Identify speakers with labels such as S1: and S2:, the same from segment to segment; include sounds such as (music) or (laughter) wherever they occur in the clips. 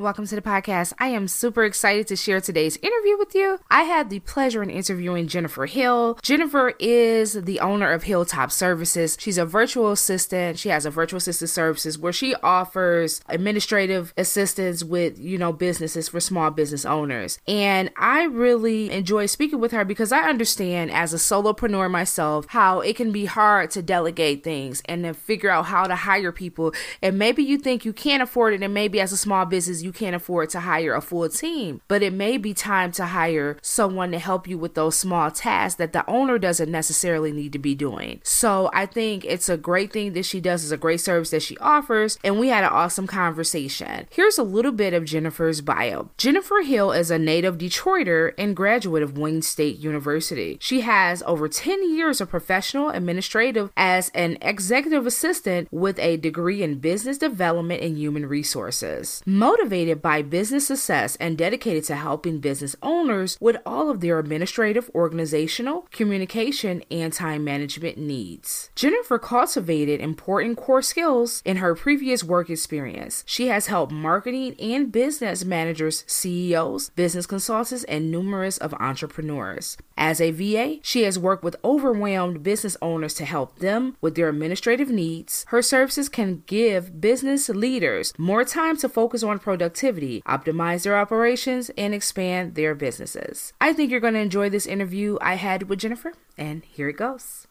S1: Welcome to the podcast. I am super excited to share today's interview with you. I had the pleasure in interviewing Jennifer Hill. Jennifer is the owner of Hilltop Services. She's a virtual assistant. She has a virtual assistant services where she offers administrative assistance with, you know, businesses for small business owners. And I really enjoy speaking with her because I understand as a solopreneur myself how it can be hard to delegate things and then figure out how to hire people. And maybe you think you can't afford it and maybe as a small business you you can't afford to hire a full team, but it may be time to hire someone to help you with those small tasks that the owner doesn't necessarily need to be doing. So I think it's a great thing that she does, is a great service that she offers, and we had an awesome conversation. Here's a little bit of Jennifer's bio. Jennifer Hill is a native Detroiter and graduate of Wayne State University. She has over 10 years of professional administrative as an executive assistant with a degree in business development and human resources. Motivated motivated by business success and dedicated to helping business owners with all of their administrative, organizational, communication, and time management needs. Jennifer cultivated important core skills in her previous work experience. She has helped marketing and business managers, CEOs, business consultants, and numerous of entrepreneurs. As a VA, she has worked with overwhelmed business owners to help them with their administrative needs. Her services can give business leaders more time to focus on productivity productivity, optimize their operations, and expand their businesses. I think you're going to enjoy this interview I had with Jennifer, and here it goes.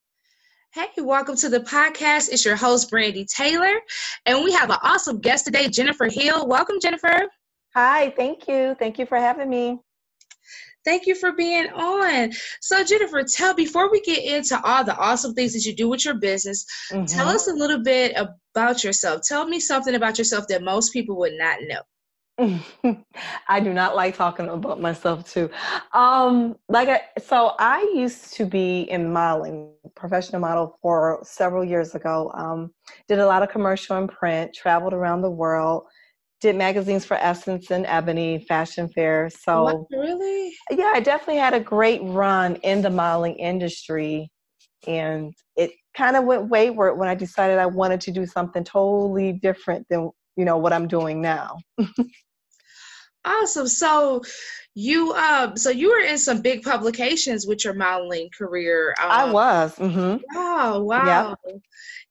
S1: Hey, welcome to the podcast. It's your host, Brandy Taylor, and we have an awesome guest today, Jennifer Hill. Welcome, Jennifer.
S2: Hi, thank you. Thank you for having me.
S1: Thank you for being on. So, Jennifer, tell before we get into all the awesome things that you do with your business, mm-hmm. tell us a little bit about yourself. Tell me something about yourself that most people would not know. (laughs)
S2: I do not like talking about myself too. Um, like I, so I used to be in modeling, professional model for several years ago. Um, did a lot of commercial and print, traveled around the world, did magazines for Essence and Ebony, fashion Fair. So
S1: what, really,
S2: yeah, I definitely had a great run in the modeling industry, and it kind of went wayward when I decided I wanted to do something totally different than you know what I'm doing now. (laughs)
S1: Awesome. So you um so you were in some big publications with your modeling career. Um,
S2: I was. Mm-hmm.
S1: Wow, wow. Yep.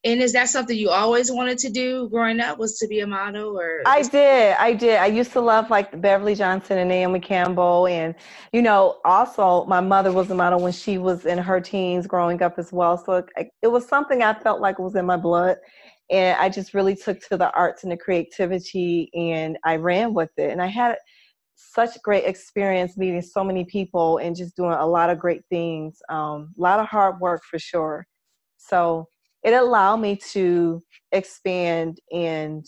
S1: And is that something you always wanted to do growing up was to be a model or
S2: I did. I did. I used to love like Beverly Johnson and Naomi Campbell and you know, also my mother was a model when she was in her teens growing up as well. So it, it was something I felt like was in my blood and I just really took to the arts and the creativity and I ran with it. And I had such great experience meeting so many people and just doing a lot of great things. Um, a lot of hard work for sure. So it allowed me to expand and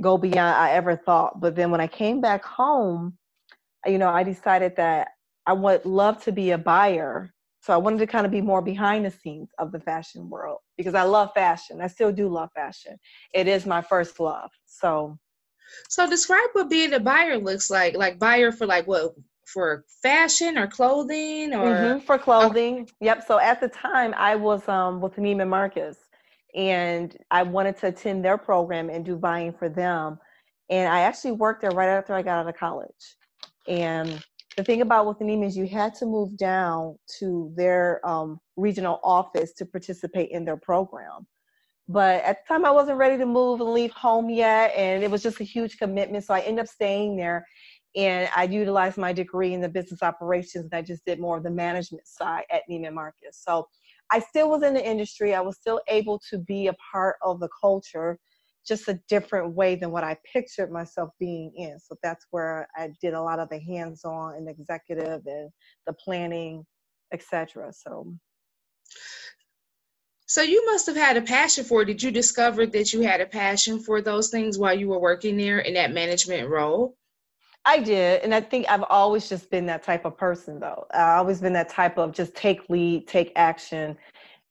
S2: go beyond I ever thought. But then when I came back home, you know, I decided that I would love to be a buyer so I wanted to kind of be more behind the scenes of the fashion world because I love fashion. I still do love fashion. It is my first love. So
S1: So describe what being a buyer looks like. Like buyer for like what for fashion or clothing or mm-hmm,
S2: for clothing. Yep. So at the time I was um with Neiman Marcus and I wanted to attend their program and do buying for them. And I actually worked there right after I got out of college. And the thing about with Neiman is you had to move down to their um, regional office to participate in their program. But at the time, I wasn't ready to move and leave home yet, and it was just a huge commitment. So I ended up staying there, and I utilized my degree in the business operations, and I just did more of the management side at Neiman Marcus. So I still was in the industry. I was still able to be a part of the culture just a different way than what I pictured myself being in. So that's where I did a lot of the hands-on and executive and the planning, etc. So
S1: so you must have had a passion for it. Did you discover that you had a passion for those things while you were working there in that management role?
S2: I did. And I think I've always just been that type of person, though. I've always been that type of just take lead, take action.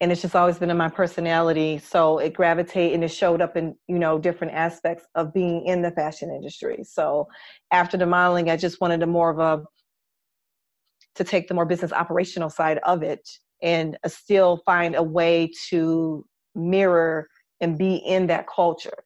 S2: And it's just always been in my personality. So it gravitated and it showed up in, you know, different aspects of being in the fashion industry. So after the modeling, I just wanted a more of a, to take the more business operational side of it and uh, still find a way to mirror and be in that culture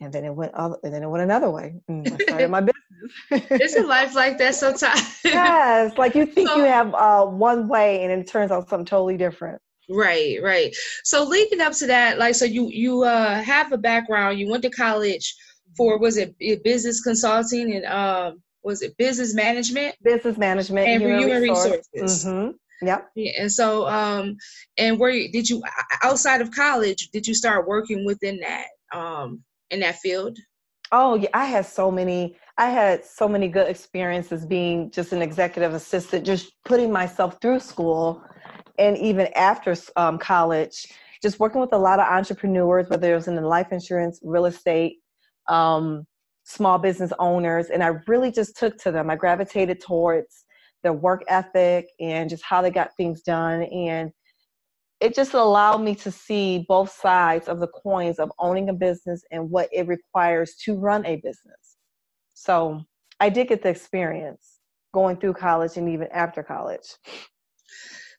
S2: and then it went other, and then it went another way. And I started my (laughs) business.
S3: Isn't life like that sometimes? (laughs)
S2: yes, like you think so, you have uh, one way, and it turns out something totally different.
S3: Right, right. So leading up to that, like, so you you uh, have a background. You went to college for was it business consulting and um was it business management?
S2: Business management
S3: and human, human resources. resources.
S2: Mm-hmm. Yep.
S3: Yeah, and so um and where did you outside of college did you start working within that um in that field?
S2: Oh yeah, I had so many. I had so many good experiences being just an executive assistant, just putting myself through school, and even after um, college, just working with a lot of entrepreneurs, whether it was in the life insurance, real estate, um, small business owners, and I really just took to them. I gravitated towards their work ethic and just how they got things done, and it just allowed me to see both sides of the coins of owning a business and what it requires to run a business. So I did get the experience going through college and even after college.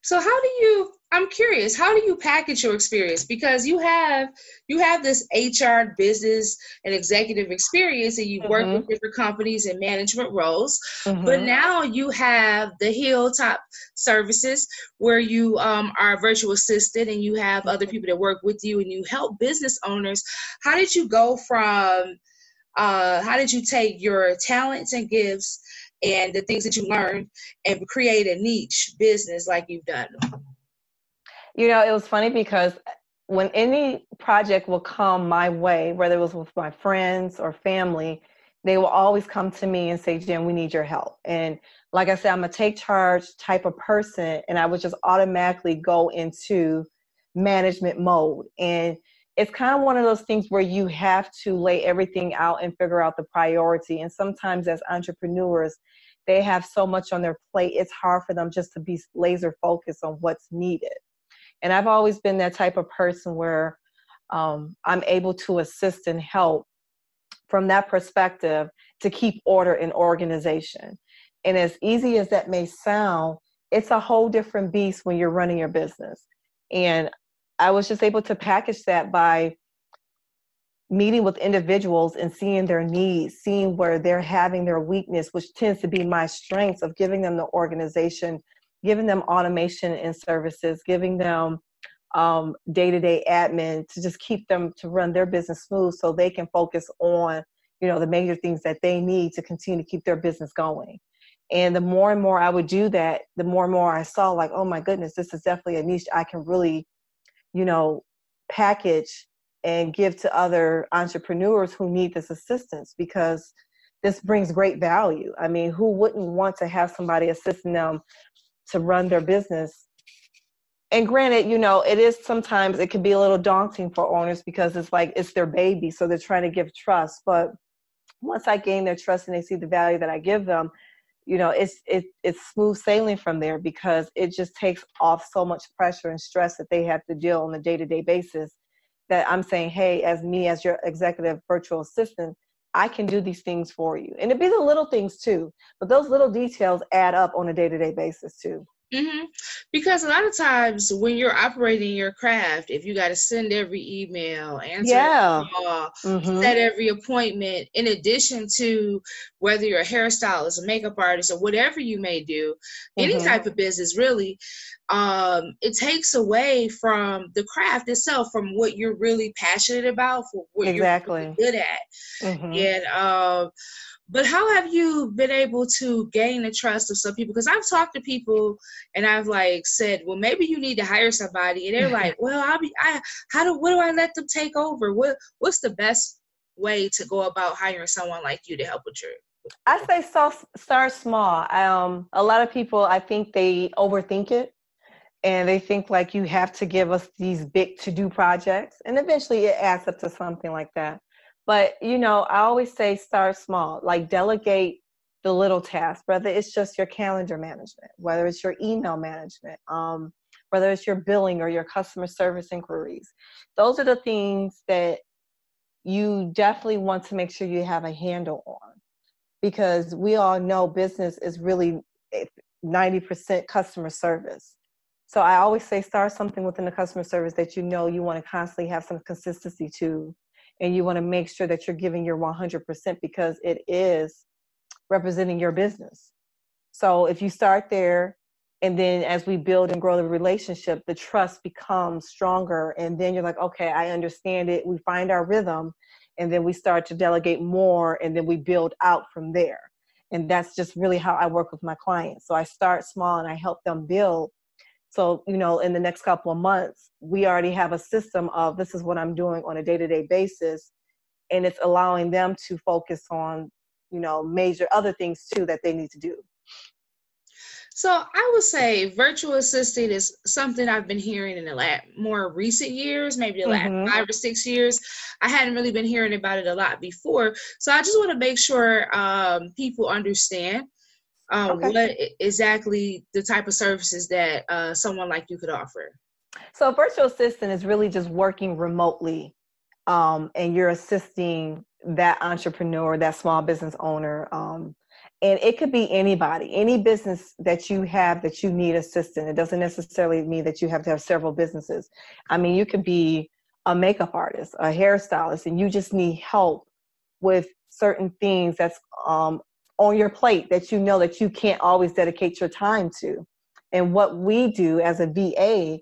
S3: So how do you I'm curious, how do you package your experience? Because you have you have this HR business and executive experience and you mm-hmm. work with different companies and management roles. Mm-hmm. But now you have the Hilltop services where you um, are a virtual assistant and you have other people that work with you and you help business owners. How did you go from uh, how did you take your talents and gifts and the things that you learned and create a niche business like you've done?
S2: You know, it was funny because when any project will come my way, whether it was with my friends or family, they will always come to me and say, Jen, we need your help. And like I said, I'm a take charge type of person, and I would just automatically go into management mode. And it's kind of one of those things where you have to lay everything out and figure out the priority. And sometimes, as entrepreneurs, they have so much on their plate, it's hard for them just to be laser focused on what's needed. And I've always been that type of person where um, I'm able to assist and help from that perspective to keep order in organization. And as easy as that may sound, it's a whole different beast when you're running your business. And I was just able to package that by meeting with individuals and seeing their needs, seeing where they're having their weakness, which tends to be my strengths of giving them the organization giving them automation and services, giving them um, day-to-day admin to just keep them to run their business smooth so they can focus on you know the major things that they need to continue to keep their business going and the more and more i would do that the more and more i saw like oh my goodness this is definitely a niche i can really you know package and give to other entrepreneurs who need this assistance because this brings great value. I mean, who wouldn't want to have somebody assisting them to run their business. And granted you know it is sometimes it can be a little daunting for owners because it's like it's their baby so they're trying to give trust. But once i gain their trust and they see the value that i give them you know it's it, it's smooth sailing from there because it just takes off so much pressure and stress that they have to deal on a day-to-day basis that i'm saying hey as me as your executive virtual assistant I can do these things for you. And it'd be the little things too, but those little details add up on a day to day basis too.
S3: Mm-hmm. Because a lot of times when you're operating your craft, if you got to send every email, answer yeah. call, mm-hmm. set every appointment, in addition to whether you're a hairstylist, a makeup artist, or whatever you may do, mm-hmm. any type of business really, um, it takes away from the craft itself, from what you're really passionate about, for what exactly. you're really good at. Mm-hmm. And um, but how have you been able to gain the trust of some people? Because I've talked to people and I've like said, well, maybe you need to hire somebody, and they're like, (laughs) well, I'll be, I, how do, what do I let them take over? What, what's the best way to go about hiring someone like you to help with your
S2: I say start, small. Um, a lot of people, I think they overthink it and they think like you have to give us these big to do projects and eventually it adds up to something like that But you know, I always say start small, like delegate the little tasks, whether it's just your calendar management, whether it's your email management, um, whether it's your billing or your customer service inquiries. Those are the things that you definitely want to make sure you have a handle on because we all know business is really eh, 90% customer service. So I always say start something within the customer service that you know you want to constantly have some consistency to and you want to make sure that you're giving your 100% because it is representing your business. So if you start there and then as we build and grow the relationship, the trust becomes stronger and then you're like, okay, I understand it. We find our rhythm and then we start to delegate more and then we build out from there. And that's just really how I work with my clients. So I start small and I help them build so, you know, in the next couple of months, we already have a system of this is what I'm doing on a day to day basis. And it's allowing them to focus on, you know, major other things too that they need to do.
S3: So I would say virtual assistant is something I've been hearing in the last more recent years, maybe the last mm-hmm. five or six years. I hadn't really been hearing about it a lot before. So I just want to make sure um, people understand um, okay. what exactly the type of services that uh, someone like you could offer?
S2: So, virtual assistant is really just working remotely, um, and you're assisting that entrepreneur, that small business owner. Um, and it could be anybody, any business that you have that you need assistance. It doesn't necessarily mean that you have to have several businesses. I mean, you could be a makeup artist, a hairstylist, and you just need help with certain things that's um, on your plate that you know that you can't always dedicate your time to. And what we do as a VA,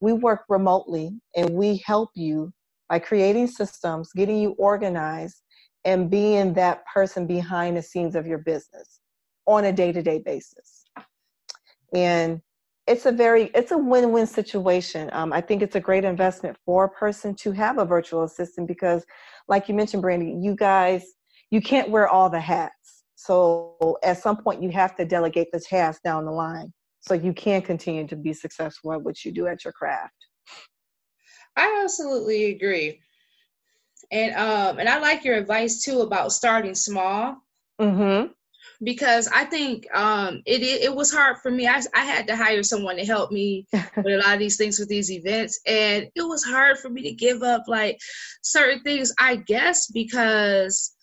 S2: we work remotely and we help you by creating systems, getting you organized, and being that person behind the scenes of your business on a day-to-day basis. And it's a very it's a win-win situation. Um, I think it's a great investment for a person to have a virtual assistant because, like you mentioned, Brandy, you guys you can't wear all the hats so at some point, you have to delegate the task down the line so you can continue to be successful at what you do at your craft.
S3: I absolutely agree. And um and I like your advice too about starting small.
S2: Mm-hmm.
S3: Because I think um it, it, it was hard for me. I I had to hire someone to help me (laughs) with a lot of these things with these events, and it was hard for me to give up like certain things. I guess because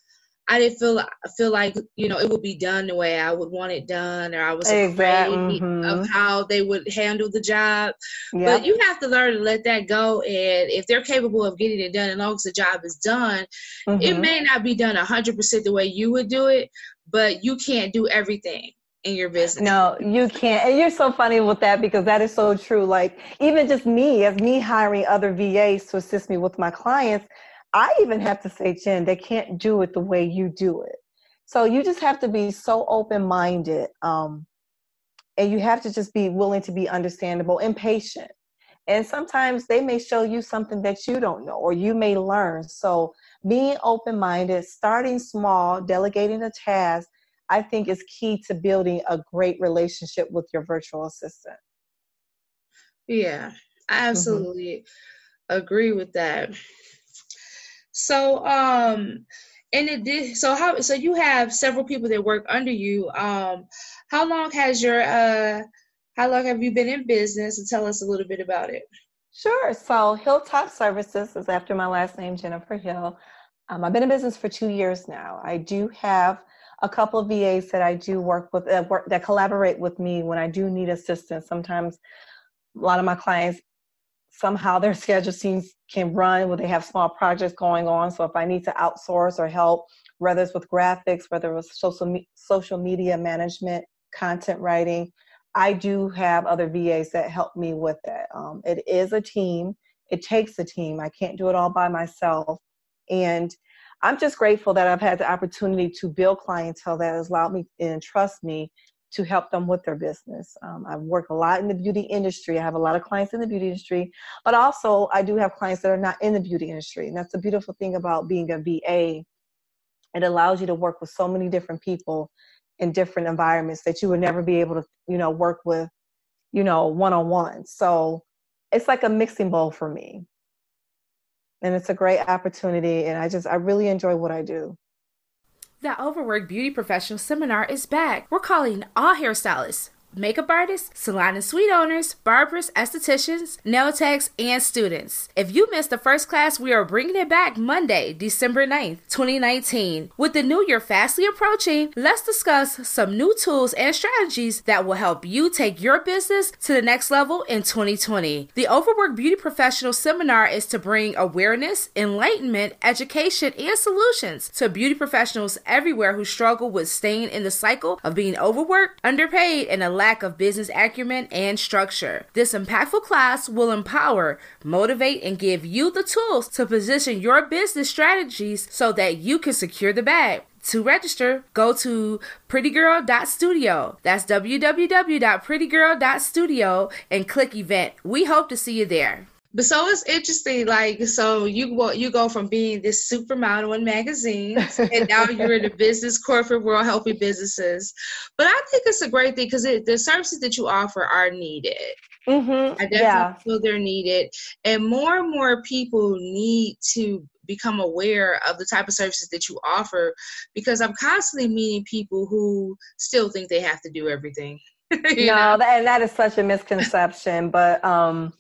S3: I didn't feel feel like you know it would be done the way I would want it done, or I was afraid mm-hmm. of how they would handle the job. Yep. But you have to learn to let that go, and if they're capable of getting it done, as long as the job is done, mm-hmm. it may not be done hundred percent the way you would do it, but you can't do everything in your business.
S2: No, you can't. And you're so funny with that because that is so true. Like even just me, as me hiring other VAs to assist me with my clients I even have to say, Jen, they can't do it the way you do it. So you just have to be so open minded. Um, and you have to just be willing to be understandable and patient. And sometimes they may show you something that you don't know or you may learn. So being open minded, starting small, delegating a task, I think is key to building a great relationship with your virtual assistant.
S3: Yeah, I mm-hmm. absolutely mm-hmm. agree with that. So, um, and it did. So how? So you have several people that work under you. Um, how long has your uh, how long have you been in business? And tell us a little bit about it.
S2: Sure. So Hilltop Services is after my last name, Jennifer Hill. Um, I've been in business for two years now. I do have a couple of VAs that I do work with that work that collaborate with me when I do need assistance. Sometimes a lot of my clients somehow their (laughs) schedule seems can run where they have small projects going on. So if I need to outsource or help, whether it's with graphics, whether it's social me- social media management, content writing, I do have other VAs that help me with that. Um, it is a team. It takes a team. I can't do it all by myself. And I'm just grateful that I've had the opportunity to build clientele that has allowed me and trust me to help them with their business. Um, I work a lot in the beauty industry. I have a lot of clients in the beauty industry, but also I do have clients that are not in the beauty industry. And that's the beautiful thing about being a VA. It allows you to work with so many different people in different environments that you would never be able to, you know, work with, you know, one on one. So it's like a mixing bowl for me. and it's a great opportunity. And I just, I really enjoy what I do.
S1: The Overwork Beauty Professional Seminar is back. We're calling all hairstylists makeup artists, salon and suite owners, barbers, estheticians, nail techs, and students. If you missed the first class, we are bringing it back Monday, December 9th, 2019. With the new year fastly approaching, let's discuss some new tools and strategies that will help you take your business to the next level in 2020. The Overwork Beauty Professional Seminar is to bring awareness, enlightenment, education, and solutions to beauty professionals everywhere who struggle with staying in the cycle of being overworked, underpaid, and a lack of business acumen and structure. This impactful class will empower, motivate, and give you the tools to position your business strategies so that you can secure the bag. To register, go to prettygirl.studio. That's www.prettygirl.studio and click event. We hope to see you there.
S3: But so it's interesting, like so you go you go from being this supermodel in magazines, (laughs) and now you're in the business corporate world helping businesses. But I think it's a great thing because the services that you offer are needed.
S2: Mm-hmm.
S3: I definitely yeah. feel they're needed, and more and more people need to become aware of the type of services that you offer because I'm constantly meeting people who still think they have to do everything. (laughs)
S2: no, that, and that is such a misconception. but um,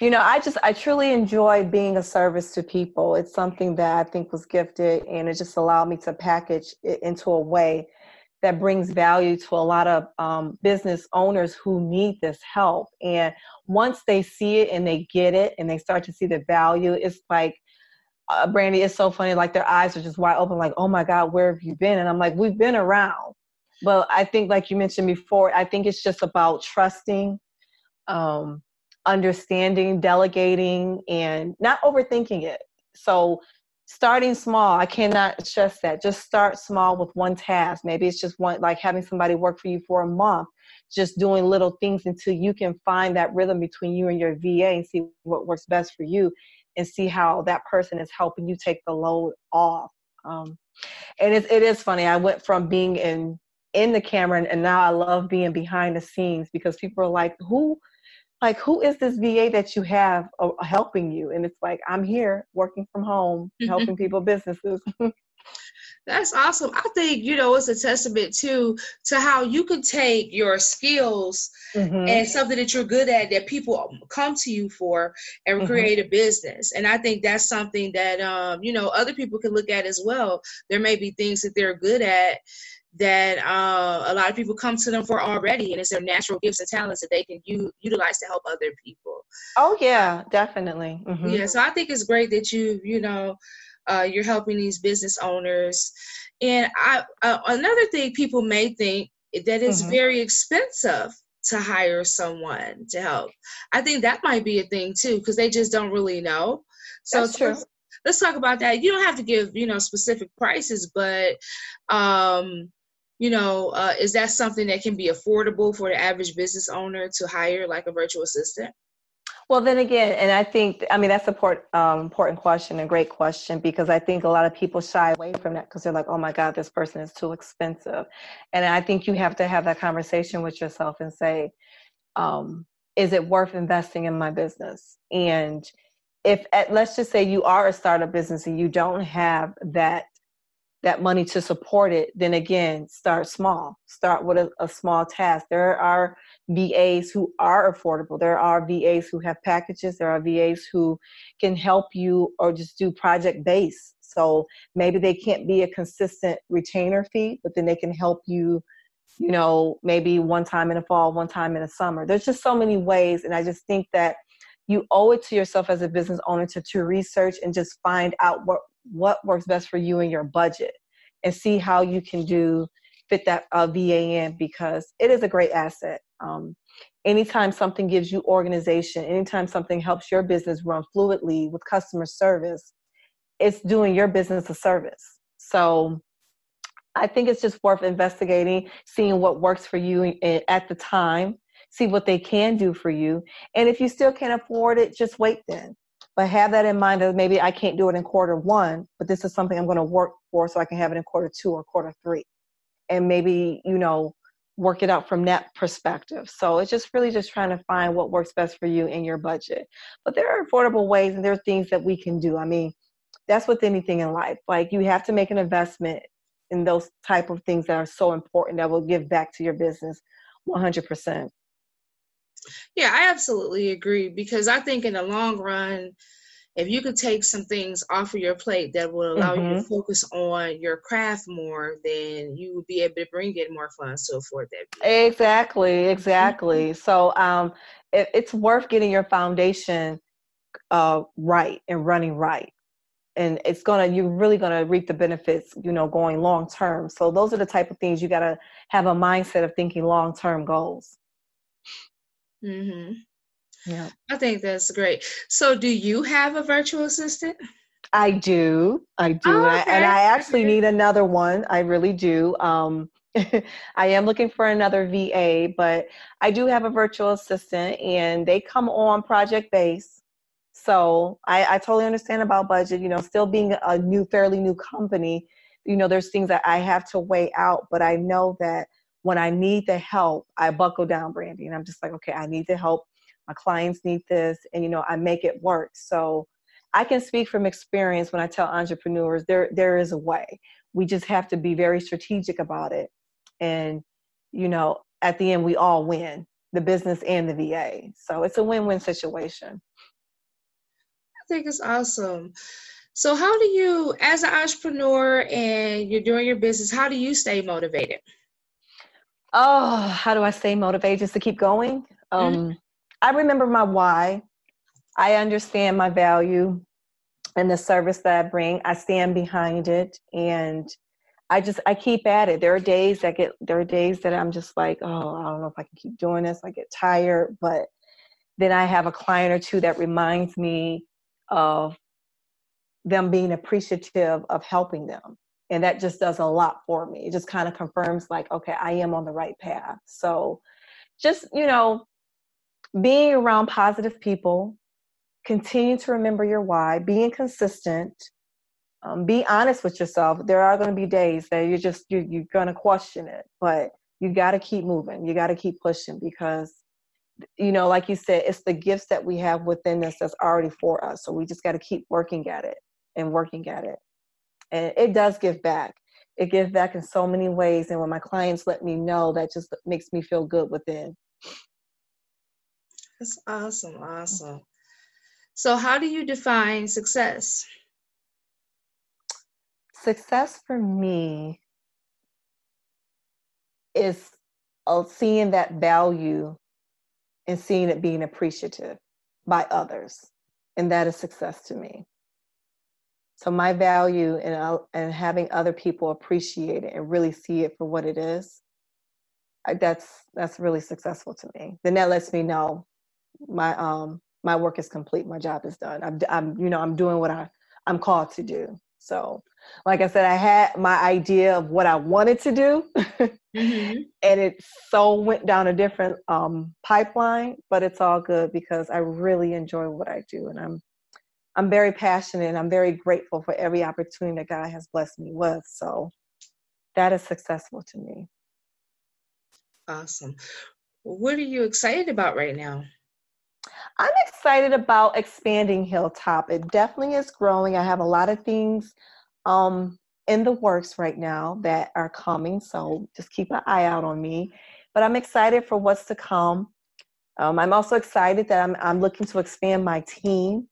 S2: you know, I just I truly enjoy being a service to people. It's something that I think was gifted, and it just allowed me to package it into a way that brings value to a lot of um, business owners who need this help. And once they see it and they get it, and they start to see the value, it's like uh, Brandy, it's so funny. Like their eyes are just wide open, like, oh my God, where have you been? And I'm like, we've been around. But I think, like you mentioned before, I think it's just about trusting, um, understanding, delegating, and not overthinking it. So, starting small, I cannot stress that. Just start small with one task. Maybe it's just one, like having somebody work for you for a month, just doing little things until you can find that rhythm between you and your VA and see what works best for you and see how that person is helping you take the load off. Um, and it, it is funny. I went from being in in the camera and, and now I love being behind the scenes because people are like, who like who is this VA that you have uh, helping you? And it's like I'm here working from home, mm-hmm. helping people businesses. (laughs)
S3: That's awesome. I think you know it's a testament to to how you can take your skills mm-hmm. and something that you're good at that people come to you for and mm-hmm. create a business. And I think that's something that um, you know other people can look at as well. There may be things that they're good at that uh, a lot of people come to them for already, and it's their natural gifts and talents that they can u- utilize to help other people.
S2: Oh yeah, definitely. Mm-hmm.
S3: Yeah, so I think it's great that you you know uh, you're helping these business owners, and I uh, another thing people may think that it's mm-hmm. very expensive to hire someone to help. I think that might be a thing too because they just don't really know. So
S2: That's true.
S3: Let's talk about that. You don't have to give, you know, specific prices, but um, you know, uh, is that something that can be affordable for the average business owner to hire like a virtual assistant?
S2: Well, then again, and I think, I mean, that's a port, um, important question, a great question, because I think a lot of people shy away from that because they're like, oh my God, this person is too expensive. And I think you have to have that conversation with yourself and say, um, is it worth investing in my business? And if, let's just say you are a startup business and you don't have that that money to support it, then again, start small. Start with a, a, small task. There are VAs who are affordable. There are VAs who have packages. There are VAs who can help you or just do project based. So maybe they can't be a consistent retainer fee, but then they can help you, you know, maybe one time in the fall, one time in the summer. There's just so many ways. And I just think that you owe it to yourself as a business owner to, to research and just find out what what works best for you and your budget and see how you can do fit that uh, VA in because it is a great asset. Um, anytime something gives you organization, anytime something helps your business run fluidly with customer service, it's doing your business a service. So I think it's just worth investigating, seeing what works for you at the time, see what they can do for you. And if you still can't afford it, just wait then. But have that in mind that maybe I can't do it in quarter one, but this is something I'm going to work for so I can have it in quarter two or quarter three. And maybe, you know, work it out from that perspective. So it's just really just trying to find what works best for you in your budget. But there are affordable ways and there are things that we can do. I mean, that's with anything in life. Like you have to make an investment in those type of things that are so important that will give back to your business 100%.
S3: Yeah, I absolutely agree because I think in the long run, if you could take some things off of your plate that will allow mm-hmm. you to mm-hmm. focus on your craft more, then you would be able to bring in more funds to afford that.
S2: Exactly, exactly. Mm-hmm. So um, it, it's worth getting your foundation uh, right and running right. And it's gonna, you're really gonna reap the benefits, you know, going long term. So those are the type of things you gotta have a mindset of thinking long term goals.
S3: Mm-hmm. Yeah. I think that's great. So, do you have a virtual assistant?
S2: I do. I do. Oh, okay. and I actually need another one. I really do. Um, (laughs) I am looking for another VA, but I do have a virtual assistant and they come on project base. So I, I totally understand about budget. You know, still being a new, fairly new company, you know, there's things that I have to weigh out, but I know that when I need the help, I buckle down, Brandy, and I'm just like, okay, I need the help. My clients need this and you know i make it work. So i can speak from experience when i tell entrepreneurs there there is a way. We just have to be very strategic about it. And you know at the end we all win the business and the va so it's a win-win situation.
S3: I think it's awesome. So how do you as an entrepreneur and you're doing your business how do you stay motivated
S2: oh how do i stay motivated just to keep going um, mm-hmm. I remember my why. I understand my value and the service that I bring. I stand behind it and I just I keep at it. There are days that get there are days that I'm just like, oh, I don't know if I can keep doing this. I get tired, but then I have a client or two that reminds me of them being appreciative of helping them. And that just does a lot for me. It just kind of confirms like, okay, I am on the right path. So just, you know, being around positive people, continue to remember your why, being consistent, um, be honest with yourself. There are going to be days that you're just you, you're going to question it, but you got to keep moving. You got to keep pushing because you know, like you said, it's the gifts that we have within us that's already for us. So we just got to keep working at it and working at it. And it does give back. It gives back in so many ways. And when my clients let me know, that just makes me feel good within.
S3: That's awesome. Awesome. So, how do you define success?
S2: Success for me is uh, seeing that value and seeing it being appreciative by others. And that is success to me. So my value and uh, and having other people appreciate it and really see it for what it is, I, that's that's really successful to me. Then that lets me know my um my work is complete my job is done i'm i'm you know i'm doing what i i'm called to do so like i said i had my idea of what i wanted to do mm-hmm. (laughs) and it so went down a different um pipeline but it's all good because i really enjoy what i do and i'm i'm very passionate and i'm very grateful for every opportunity that god has blessed me with so that is successful to me
S3: awesome what are you excited about right now
S2: I'm excited about expanding Hilltop. It definitely is growing. I have a lot of things um, in the works right now that are coming, so just keep an eye out on me. But I'm excited for what's to come. Um, I'm also excited that I'm, I'm looking to expand my team,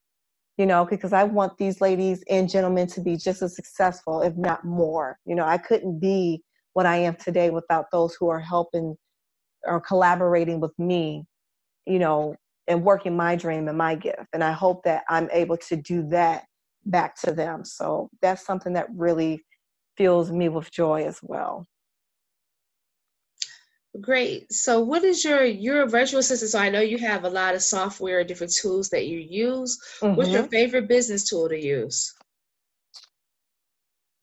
S2: you know, because I want these ladies and gentlemen to be just as successful, if not more. You know, I couldn't be what I am today without those who are helping or collaborating with me, you know, and working my dream and my gift. And I hope that I'm able to do that back to them. So that's something that really fills me with joy as well.
S3: Great. So what is your your virtual assistant? So I know you have a lot of software, and different tools that you use. Mm-hmm. What's your mm-hmm. favorite business tool to use?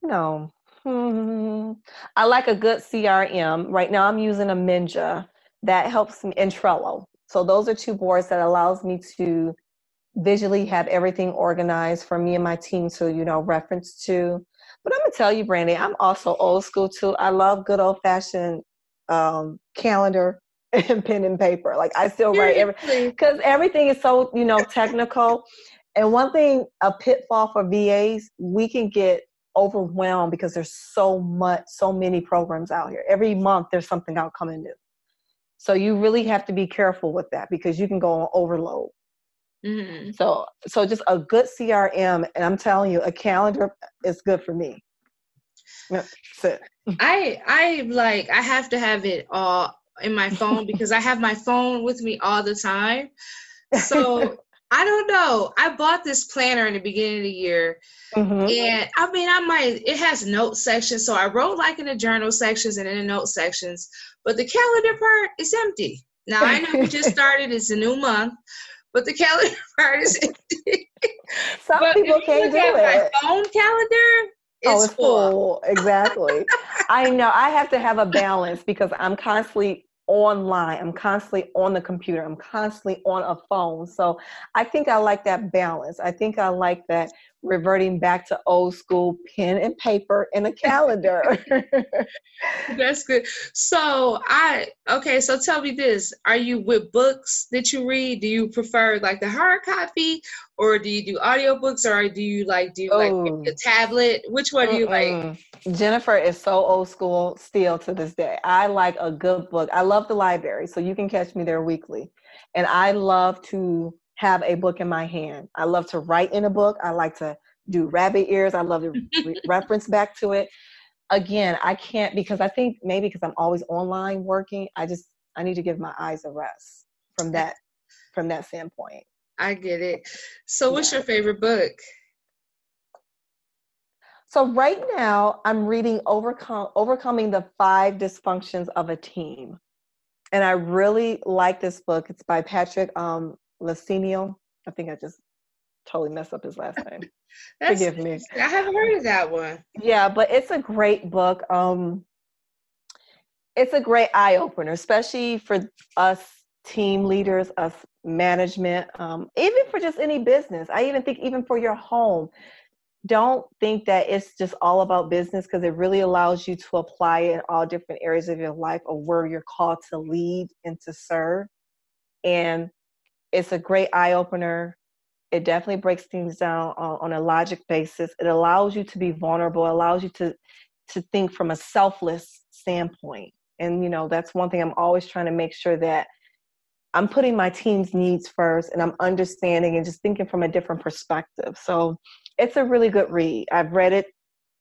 S2: No. Hmm. I like a good CRM. Right now I'm using a Minja that helps me in Trello. So those are two boards that allows me to visually have everything organized for me and my team to, you know, reference to. But I'm gonna tell you, Brandy, I'm also old school too. I love good old fashioned um, calendar (laughs) and pen and paper. Like I still write everything because everything is so you know technical. And one thing, a pitfall for VAs, we can get overwhelmed because there's so much, so many programs out here. Every month there's something out coming new. So you really have to be careful with that because you can go on overload. Mm-hmm. So so just a good CRM, and I'm telling you, a calendar is good for me.
S3: I I like I have to have it all in my phone because I have my phone with me all the time. So (laughs) I don't know. I bought this planner in the beginning of the year, mm-hmm. and I mean, I might. It has note sections, so I wrote like in the journal sections and in the note sections, but the calendar part is empty. Now I know we just (laughs) started; it's a new month, but the calendar (laughs) part is empty.
S2: Some but people can't do it.
S3: My phone calendar,
S2: oh, it's full. full. Exactly. I know. I have to have a balance because I'm constantly online. I'm constantly on the computer. I'm constantly on a phone. So I think I like that balance. I think I like that reverting back to old school pen and paper and a calendar. (laughs)
S3: That's good. So I okay, so tell me this. Are you with books that you read? Do you prefer like the hard copy or do you do audiobooks or do you like do you like the tablet? Which one do you Mm-mm.
S2: like? Jennifer is so old school still to this day. I like a good book. I love the library, so you can catch me there weekly. And I love to have a book in my hand. I love to write in a book. I like to do rabbit ears. I love to re- (laughs) reference back to it. Again, I can't because I think maybe because I'm always online working, I just I need to give my eyes a rest from that from that standpoint.
S3: I get it. So what's yeah. your favorite book?
S2: So right now I'm reading Overcome Overcoming the Five Dysfunctions of a Team. And I really like this book. It's by Patrick um, Lencioni. I think I just totally messed up his last (laughs) name. Forgive me.
S3: I haven't heard of that one.
S2: Yeah, but it's a great book. Um, it's a great eye opener, especially for us team leaders, us management, um, even for just any business. I even think even for your home. Don't think that it's just all about business because it really allows you to apply it in all different areas of your life or where you're called to lead and to serve. And it's a great eye opener. It definitely breaks things down on, on a logic basis. It allows you to be vulnerable, allows you to to think from a selfless standpoint. And you know, that's one thing I'm always trying to make sure that I'm putting my team's needs first and I'm understanding and just thinking from a different perspective. So it's a really good read. I've read it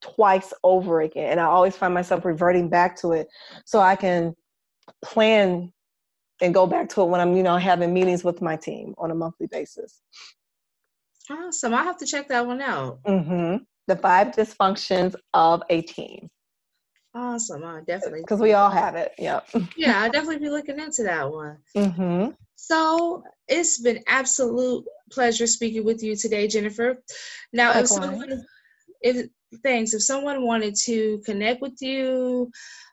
S2: twice over again and I always find myself reverting back to it so I can plan and go back to it when I'm, you know, having meetings with my team on a monthly basis.
S3: Awesome. I'll have to check that one out.
S2: Mm-hmm. The five dysfunctions of a team.
S3: Awesome. I definitely.
S2: Because we all have it. Yep.
S3: yeah, I'll definitely be looking into that one.
S2: Mm-hmm.
S3: So it's been absolute pleasure speaking with you today, Jennifer. Now, if someone, if thanks, if someone wanted to connect with you,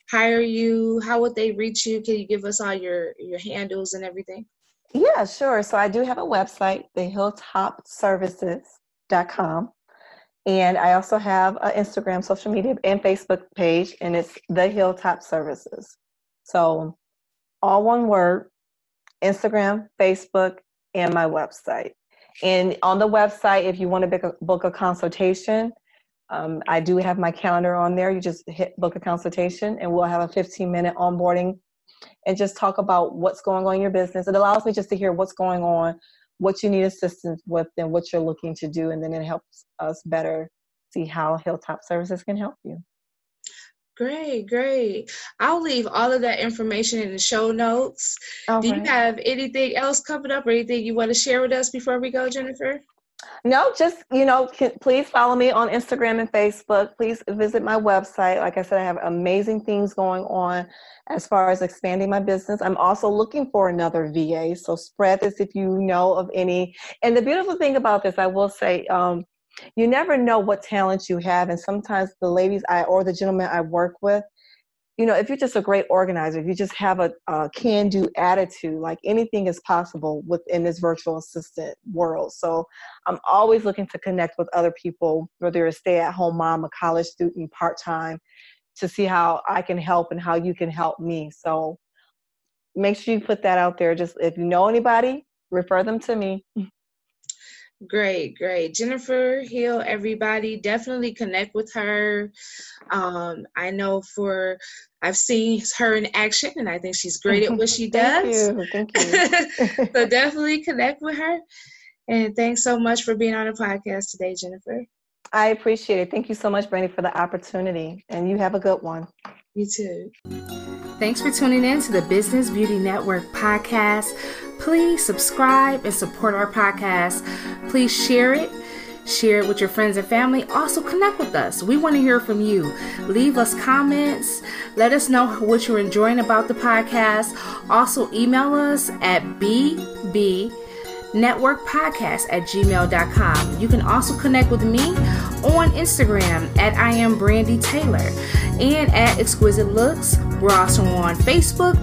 S3: hire you, how would they reach you? Can you give us all your your handles and everything?
S2: Yeah, sure. So I do have a website, thehilltopservices.com. And I also have an Instagram, social media, and Facebook page, and it's The Hilltop Services. So all one word Instagram, Facebook, and my website. And on the website, if you want to book a, book a consultation, um, I do have my calendar on there. You just hit book a consultation, and we'll have a 15 minute onboarding and just talk about what's going on in your business. It allows me just to hear what's going on, what you need assistance with, and what you're looking to do. And then it helps us better see how Hilltop Services can help you.
S3: Great, great. I'll leave all of that information in the show notes. All Do right. you have anything else coming up or anything you want to share with us before we go, Jennifer?
S2: No, just, you know, can, please follow me on Instagram and Facebook. Please visit my website. Like I said, I have amazing things going on as far as expanding my business. I'm also looking for another VA. So spread this if you know of any. And the beautiful thing about this, I will say, um, you never know what talents you have. And sometimes the ladies I or the gentlemen I work with, you know, if you're just a great organizer, if you just have a, a can do attitude, like anything is possible within this virtual assistant world. So I'm always looking to connect with other people, whether you're a stay at home mom, a college student, part time. to see how I can help and how you can help me. So make sure you put that out there. Just if you know anybody, refer them to me. (laughs)
S3: Great, great. Jennifer Hill, everybody, definitely connect with her. Um, I know for I've seen her in action and I think she's great at what she (laughs) does.
S2: thank you. Thank
S3: you. (laughs) so (laughs) definitely connect with her. And thanks so much for being on the podcast today, Jennifer.
S2: I appreciate it. Thank you so much, Brandy, for the opportunity. And you have a good one.
S3: You too.
S1: Thanks for tuning in to the Business Beauty Network podcast. Please subscribe and support our podcast. Please share it. Share it with your friends and family. Also, connect with us. We want to hear from you. Leave us comments. Let us know what you're enjoying about the podcast. Also, email us at bb networkpodcast at gmail.com. You can also connect with me on Instagram at I am Brandy Taylor and at Exquisite Looks. We're also on Facebook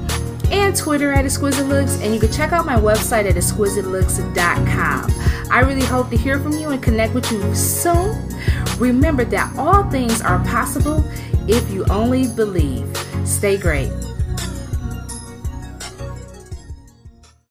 S1: and Twitter at Exquisite Looks, and you can check out my website at exquisitelooks.com. I really hope to hear from you and connect with you soon. Remember that all things are possible if you only believe. Stay great.